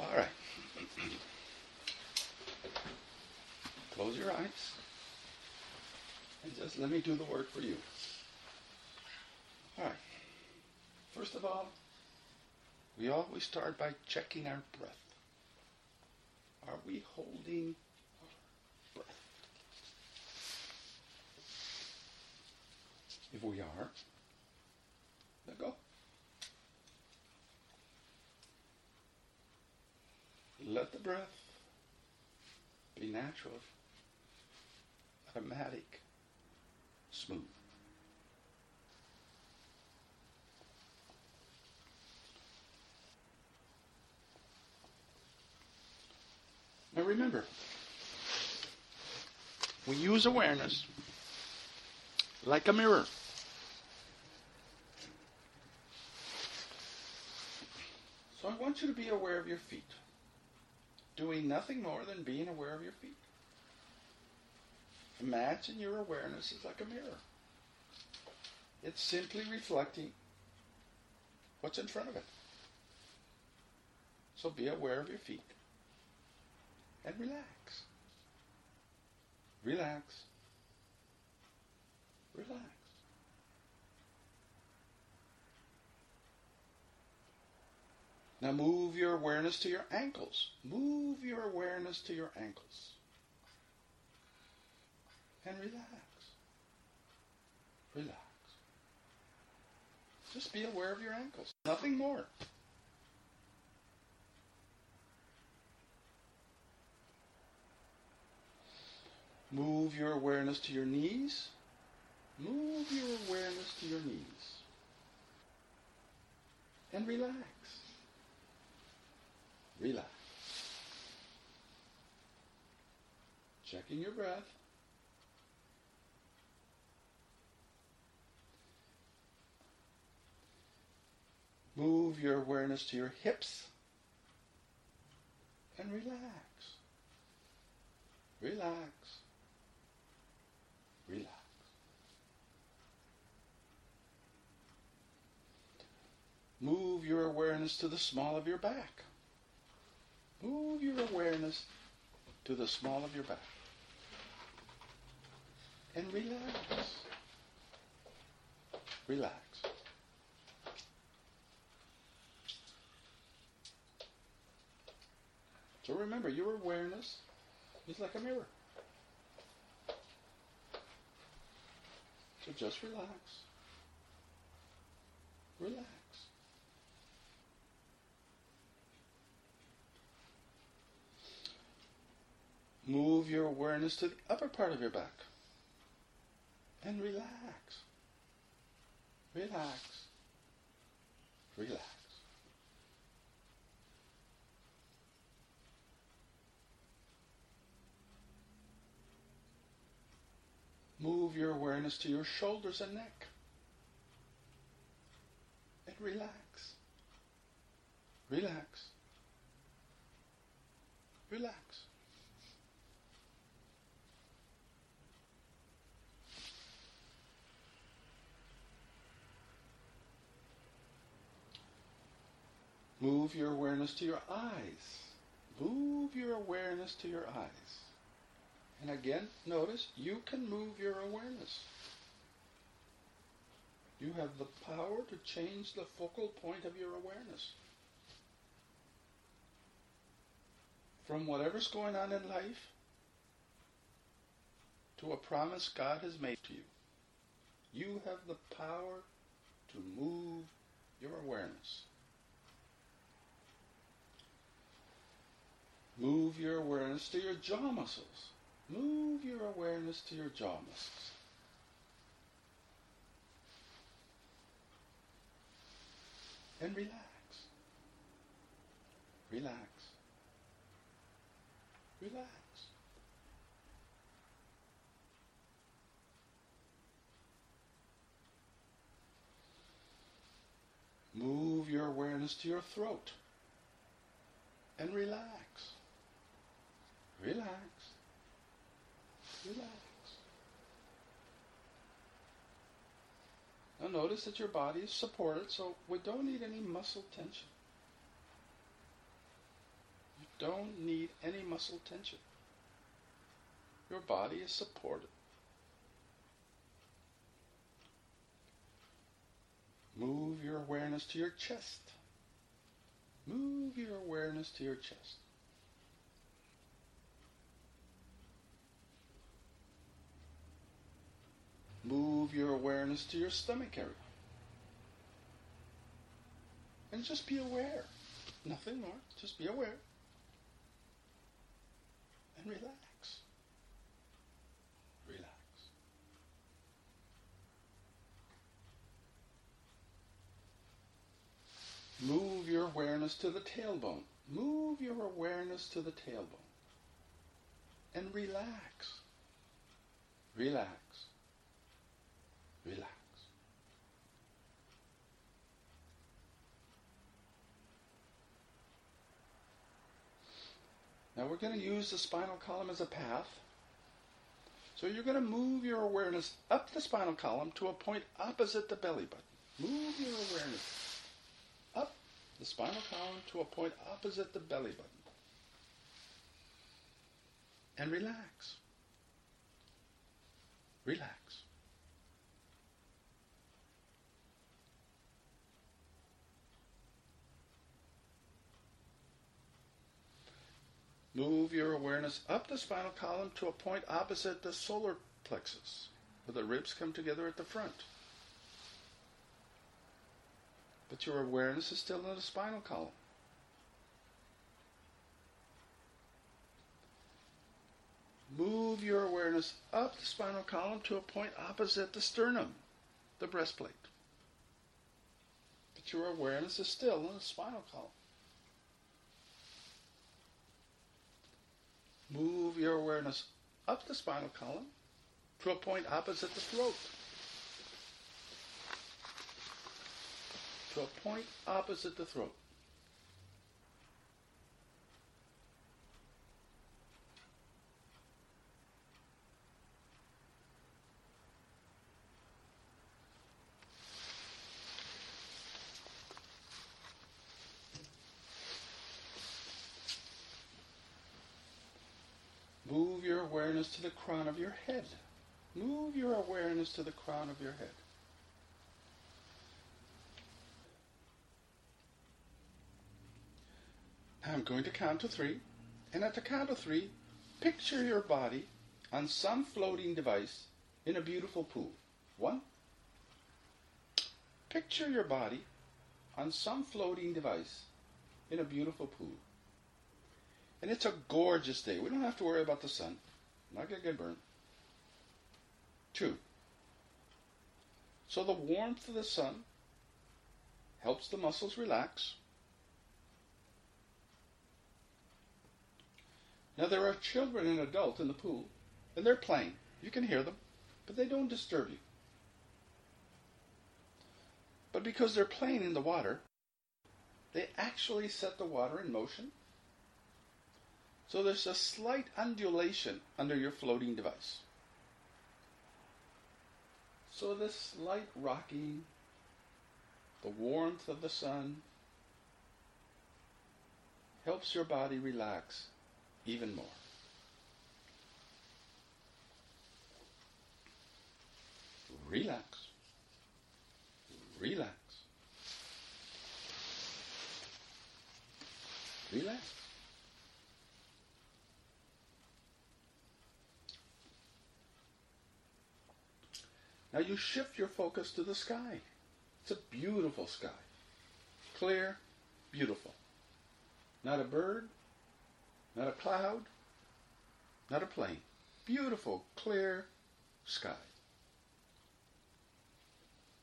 All right. Close your eyes. And just let me do the work for you. All right. First of all, we always start by checking our breath. Are we holding our breath? If we are, let go. Let the breath be natural, automatic, smooth. Now remember, we use awareness like a mirror. So I want you to be aware of your feet, doing nothing more than being aware of your feet. Imagine your awareness is like a mirror. It's simply reflecting what's in front of it. So be aware of your feet and relax. Relax. Relax. Now move your awareness to your ankles. Move your awareness to your ankles. And relax. Relax. Just be aware of your ankles. Nothing more. Move your awareness to your knees. Move your awareness to your knees. And relax. Relax. Checking your breath. Move your awareness to your hips and relax. Relax. Relax. Move your awareness to the small of your back. Move your awareness to the small of your back. And relax. Relax. So remember, your awareness is like a mirror. So just relax. Relax. Move your awareness to the upper part of your back. And relax. Relax. Relax. Move your awareness to your shoulders and neck. And relax. Relax. Relax. Move your awareness to your eyes. Move your awareness to your eyes. And again, notice you can move your awareness. You have the power to change the focal point of your awareness. From whatever's going on in life to a promise God has made to you. You have the power to move your awareness. Move your awareness to your jaw muscles. Move your awareness to your jaw muscles. And relax. Relax. Relax. Move your awareness to your throat. And relax. Relax. Relax. Now notice that your body is supported, so we don't need any muscle tension. You don't need any muscle tension. Your body is supported. Move your awareness to your chest. Move your awareness to your chest. Move your awareness to your stomach area. And just be aware. Nothing more. Just be aware. And relax. Relax. Move your awareness to the tailbone. Move your awareness to the tailbone. And relax. Relax. Relax. Now we're going to use the spinal column as a path. So you're going to move your awareness up the spinal column to a point opposite the belly button. Move your awareness up the spinal column to a point opposite the belly button. And relax. Relax. Move your awareness up the spinal column to a point opposite the solar plexus, where the ribs come together at the front. But your awareness is still in the spinal column. Move your awareness up the spinal column to a point opposite the sternum, the breastplate. But your awareness is still in the spinal column. Move your awareness up the spinal column to a point opposite the throat. To a point opposite the throat. Move your awareness to the crown of your head. Move your awareness to the crown of your head. I'm going to count to three, and at the count of three, picture your body on some floating device in a beautiful pool. One. Picture your body on some floating device in a beautiful pool. And it's a gorgeous day. We don't have to worry about the sun. Not going to get burned. Two. So the warmth of the sun helps the muscles relax. Now there are children and adults in the pool, and they're playing. You can hear them, but they don't disturb you. But because they're playing in the water, they actually set the water in motion so there's a slight undulation under your floating device. So this slight rocking, the warmth of the sun, helps your body relax even more. Relax. Relax. Relax. Now you shift your focus to the sky. It's a beautiful sky. Clear, beautiful. Not a bird, not a cloud, not a plane. Beautiful, clear sky.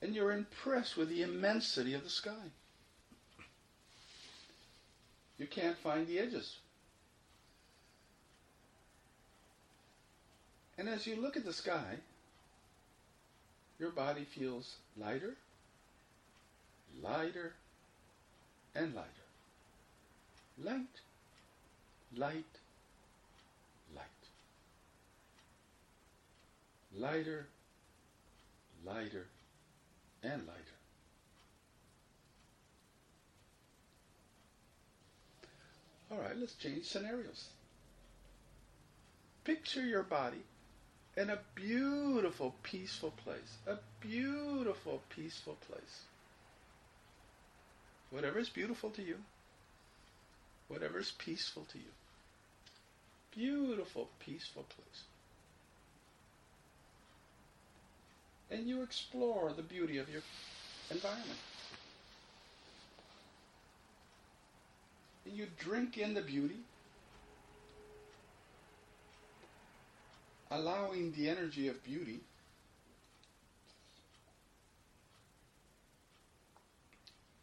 And you're impressed with the immensity of the sky. You can't find the edges. And as you look at the sky, your body feels lighter, lighter, and lighter. Light, light, light. Lighter, lighter, and lighter. All right, let's change scenarios. Picture your body in a beautiful, peaceful place. A beautiful, peaceful place. Whatever is beautiful to you, whatever is peaceful to you. Beautiful, peaceful place. And you explore the beauty of your environment. And you drink in the beauty, allowing the energy of beauty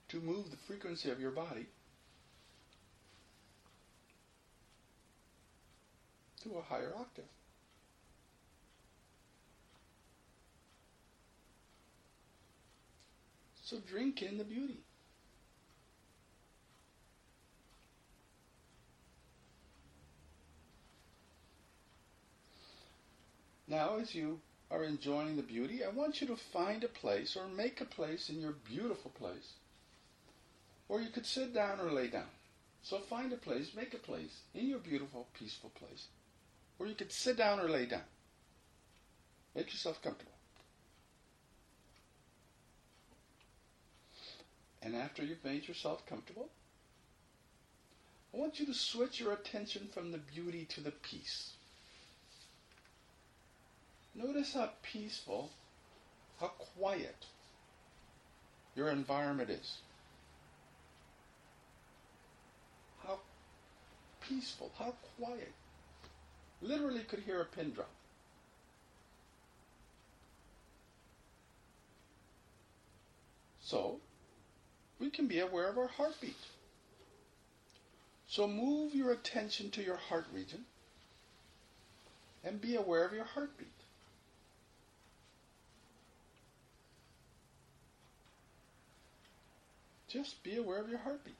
to move the frequency of your body to a higher octave. So drink in the beauty. Now, as you are enjoying the beauty, I want you to find a place or make a place in your beautiful place or you could sit down or lay down. So find a place, make a place in your beautiful, peaceful place where you could sit down or lay down. Make yourself comfortable. And after you've made yourself comfortable, I want you to switch your attention from the beauty to the peace. Notice how peaceful, how quiet your environment is. How peaceful, how quiet. Literally could hear a pin drop. So, we can be aware of our heartbeat. So move your attention to your heart region and be aware of your heartbeat. Just be aware of your heartbeat.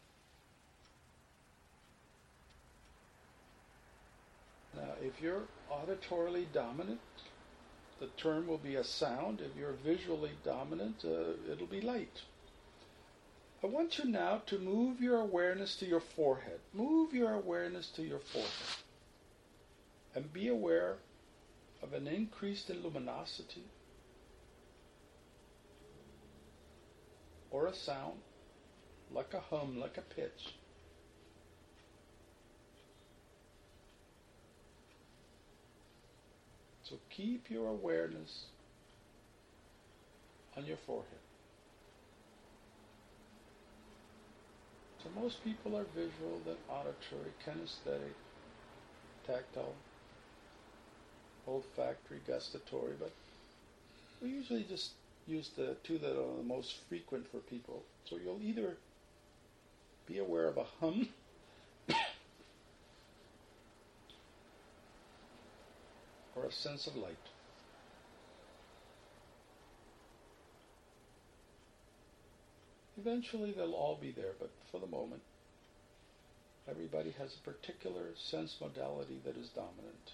Now, if you're auditorily dominant, the term will be a sound. If you're visually dominant, uh, it'll be light. I want you now to move your awareness to your forehead. Move your awareness to your forehead. And be aware of an increase in luminosity or a sound, like a hum, like a pitch. So keep your awareness on your forehead. So most people are visual, then auditory, kinesthetic, tactile, olfactory, gustatory, but we usually just use the two that are the most frequent for people. So you'll either be aware of a hum or a sense of light. Eventually they'll all be there, but for the moment, everybody has a particular sense modality that is dominant.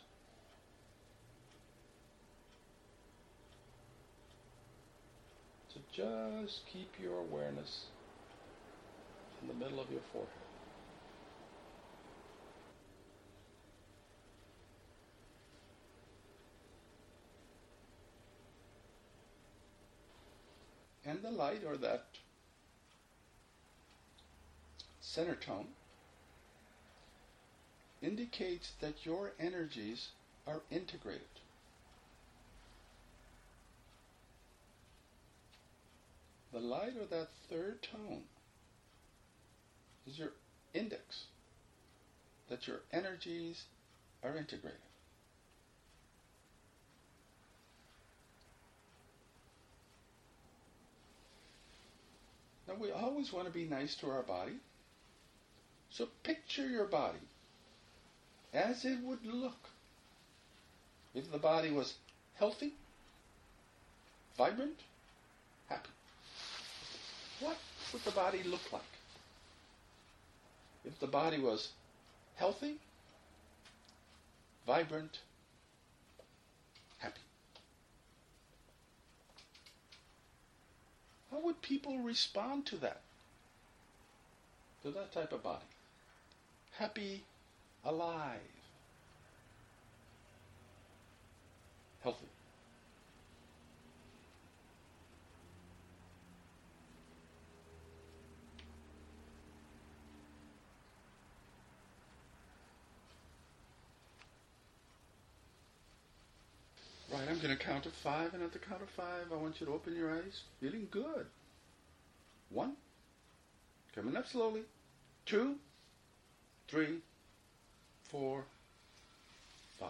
So just keep your awareness in the middle of your forehead. And the light or that center tone indicates that your energies are integrated. The light or that third tone is your index that your energies are integrated. Now, we always want to be nice to our body. So picture your body as it would look if the body was healthy, vibrant, happy. What would the body look like? If the body was healthy, vibrant, happy. How would people respond to that? To that type of body? Happy, alive, healthy. Right, I'm going to count to five, and at the count of five, I want you to open your eyes, feeling good. One, coming up slowly. Two, three, four, five.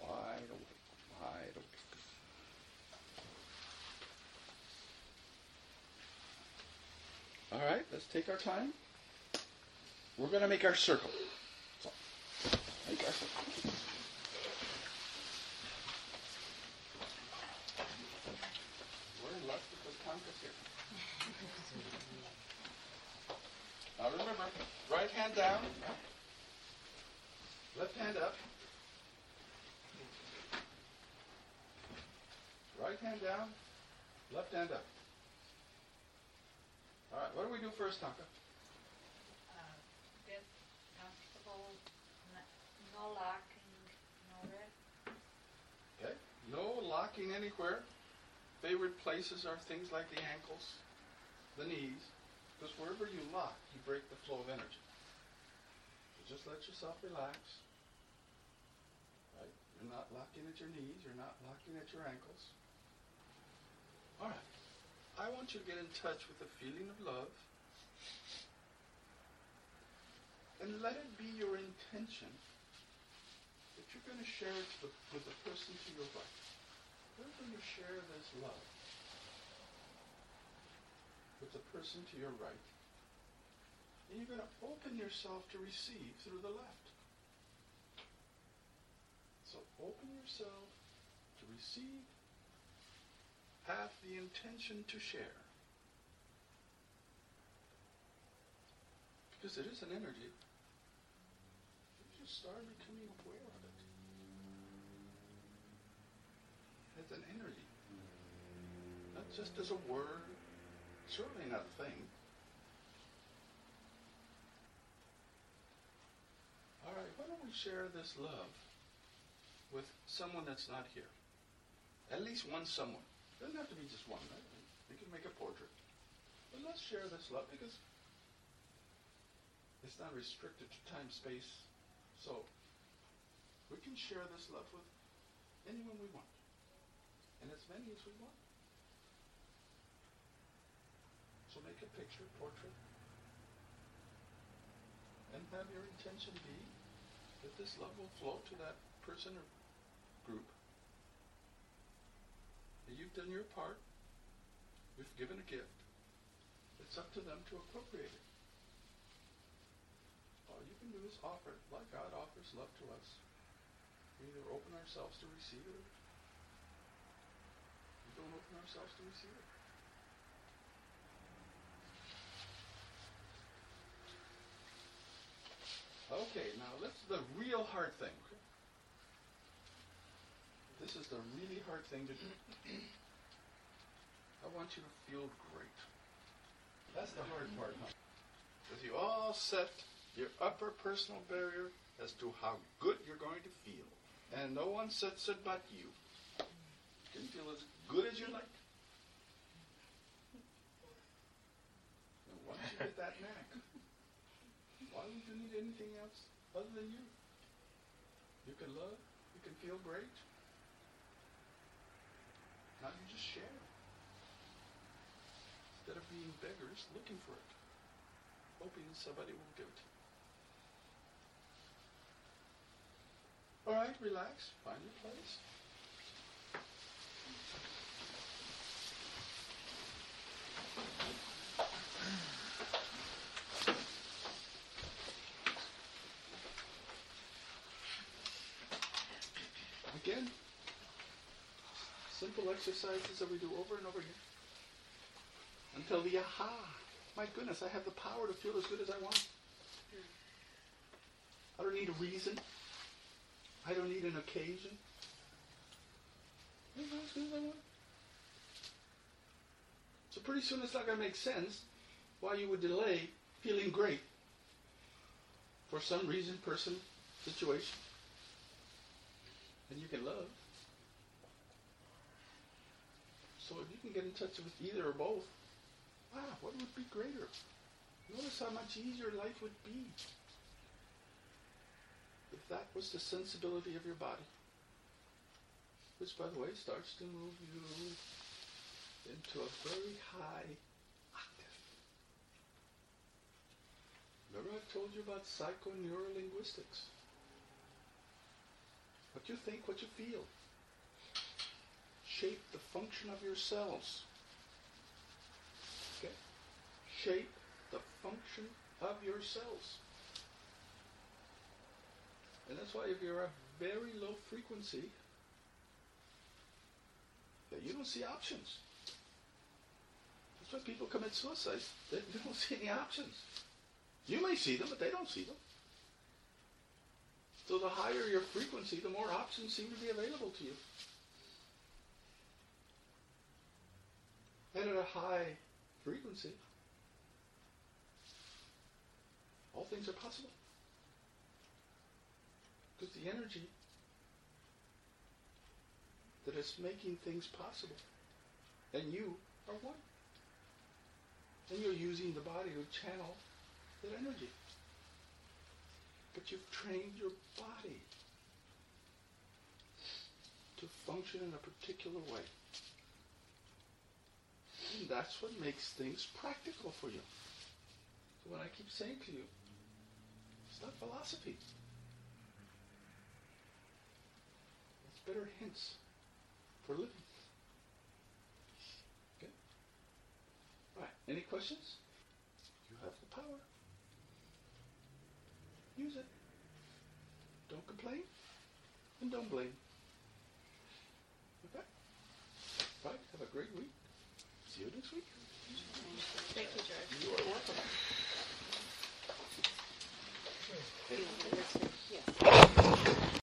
Wide awake, wide awake. All right, let's take our time. We're going to make our circle. So, make our circle. We're in luck Tonka's here. Now remember, right hand down, left hand up. Right hand down, left hand up. All right, what do we do first, Tonka? Uh, get comfortable, no locking, no red. Okay, no locking anywhere. Favorite places are things like the ankles, the knees, because wherever you lock, you break the flow of energy. So just let yourself relax. Right? You're not locking at your knees, you're not locking at your ankles. All right. I want you to get in touch with the feeling of love. And let it be your intention that you're going to share it with the person to your right. We're going to share this love with the person to your right. And you're going to open yourself to receive through the left. So open yourself to receive. Have the intention to share. Because it is an energy. You just start becoming aware an energy. Not just as a word, certainly not a thing. All right, why don't we share this love with someone that's not here? At least one someone. Doesn't have to be just one, right? We can make a portrait. But let's share this love because it's not restricted to time, space. So we can share this love with anyone we want. And as many as we want. So make a picture, portrait. And have your intention be that this love will flow to that person or group. That you've done your part. We've given a gift. It's up to them to appropriate it. All you can do is offer it like God offers love to us. We either open ourselves to receive it don't open ourselves to receive it. Okay, now let's the real hard thing. This is the really hard thing to do. I want you to feel great. That's the hard part, huh? Because you all set your upper personal barrier as to how good you're going to feel. And no one sets it but you. You feel as good as you like. And once you get that knack, why would you need anything else other than you? You can love, you can feel great. Now you just share. Instead of being beggars looking for it, hoping somebody will give it. All right, relax, find your place. Again, simple exercises that we do over and over again until the aha. My goodness, I have the power to feel as good as I want. I don't need a reason. I don't need an occasion. As good as I want. So pretty soon it's not going to make sense why you would delay feeling great for some reason, person, situation. And you can love. So if you can get in touch with either or both, wow, what would be greater? Notice how much easier life would be if that was the sensibility of your body. Which, by the way, starts to move you into a very high octave. Remember I told you about psychoneurolinguistics? What you think, what you feel, shape the function of your cells. Okay? Shape the function of your cells. And that's why if you're a very low frequency, that you don't see options. That's why people commit suicide. They, they don't see any options. You may see them, but they don't see them. So the higher your frequency, the more options seem to be available to you. And at a high frequency, all things are possible. Because the energy that is making things possible, and you are one. And you're using the body to channel that energy. But you've trained your body to function in a particular way. And that's what makes things practical for you. So when I keep saying to you, it's not philosophy. It's better hints for living. Okay? All right. Any questions? You have the power. Use it. Don't complain and don't blame. Okay? Bye. Have a great week. See you next week. Thank you, George. You are welcome.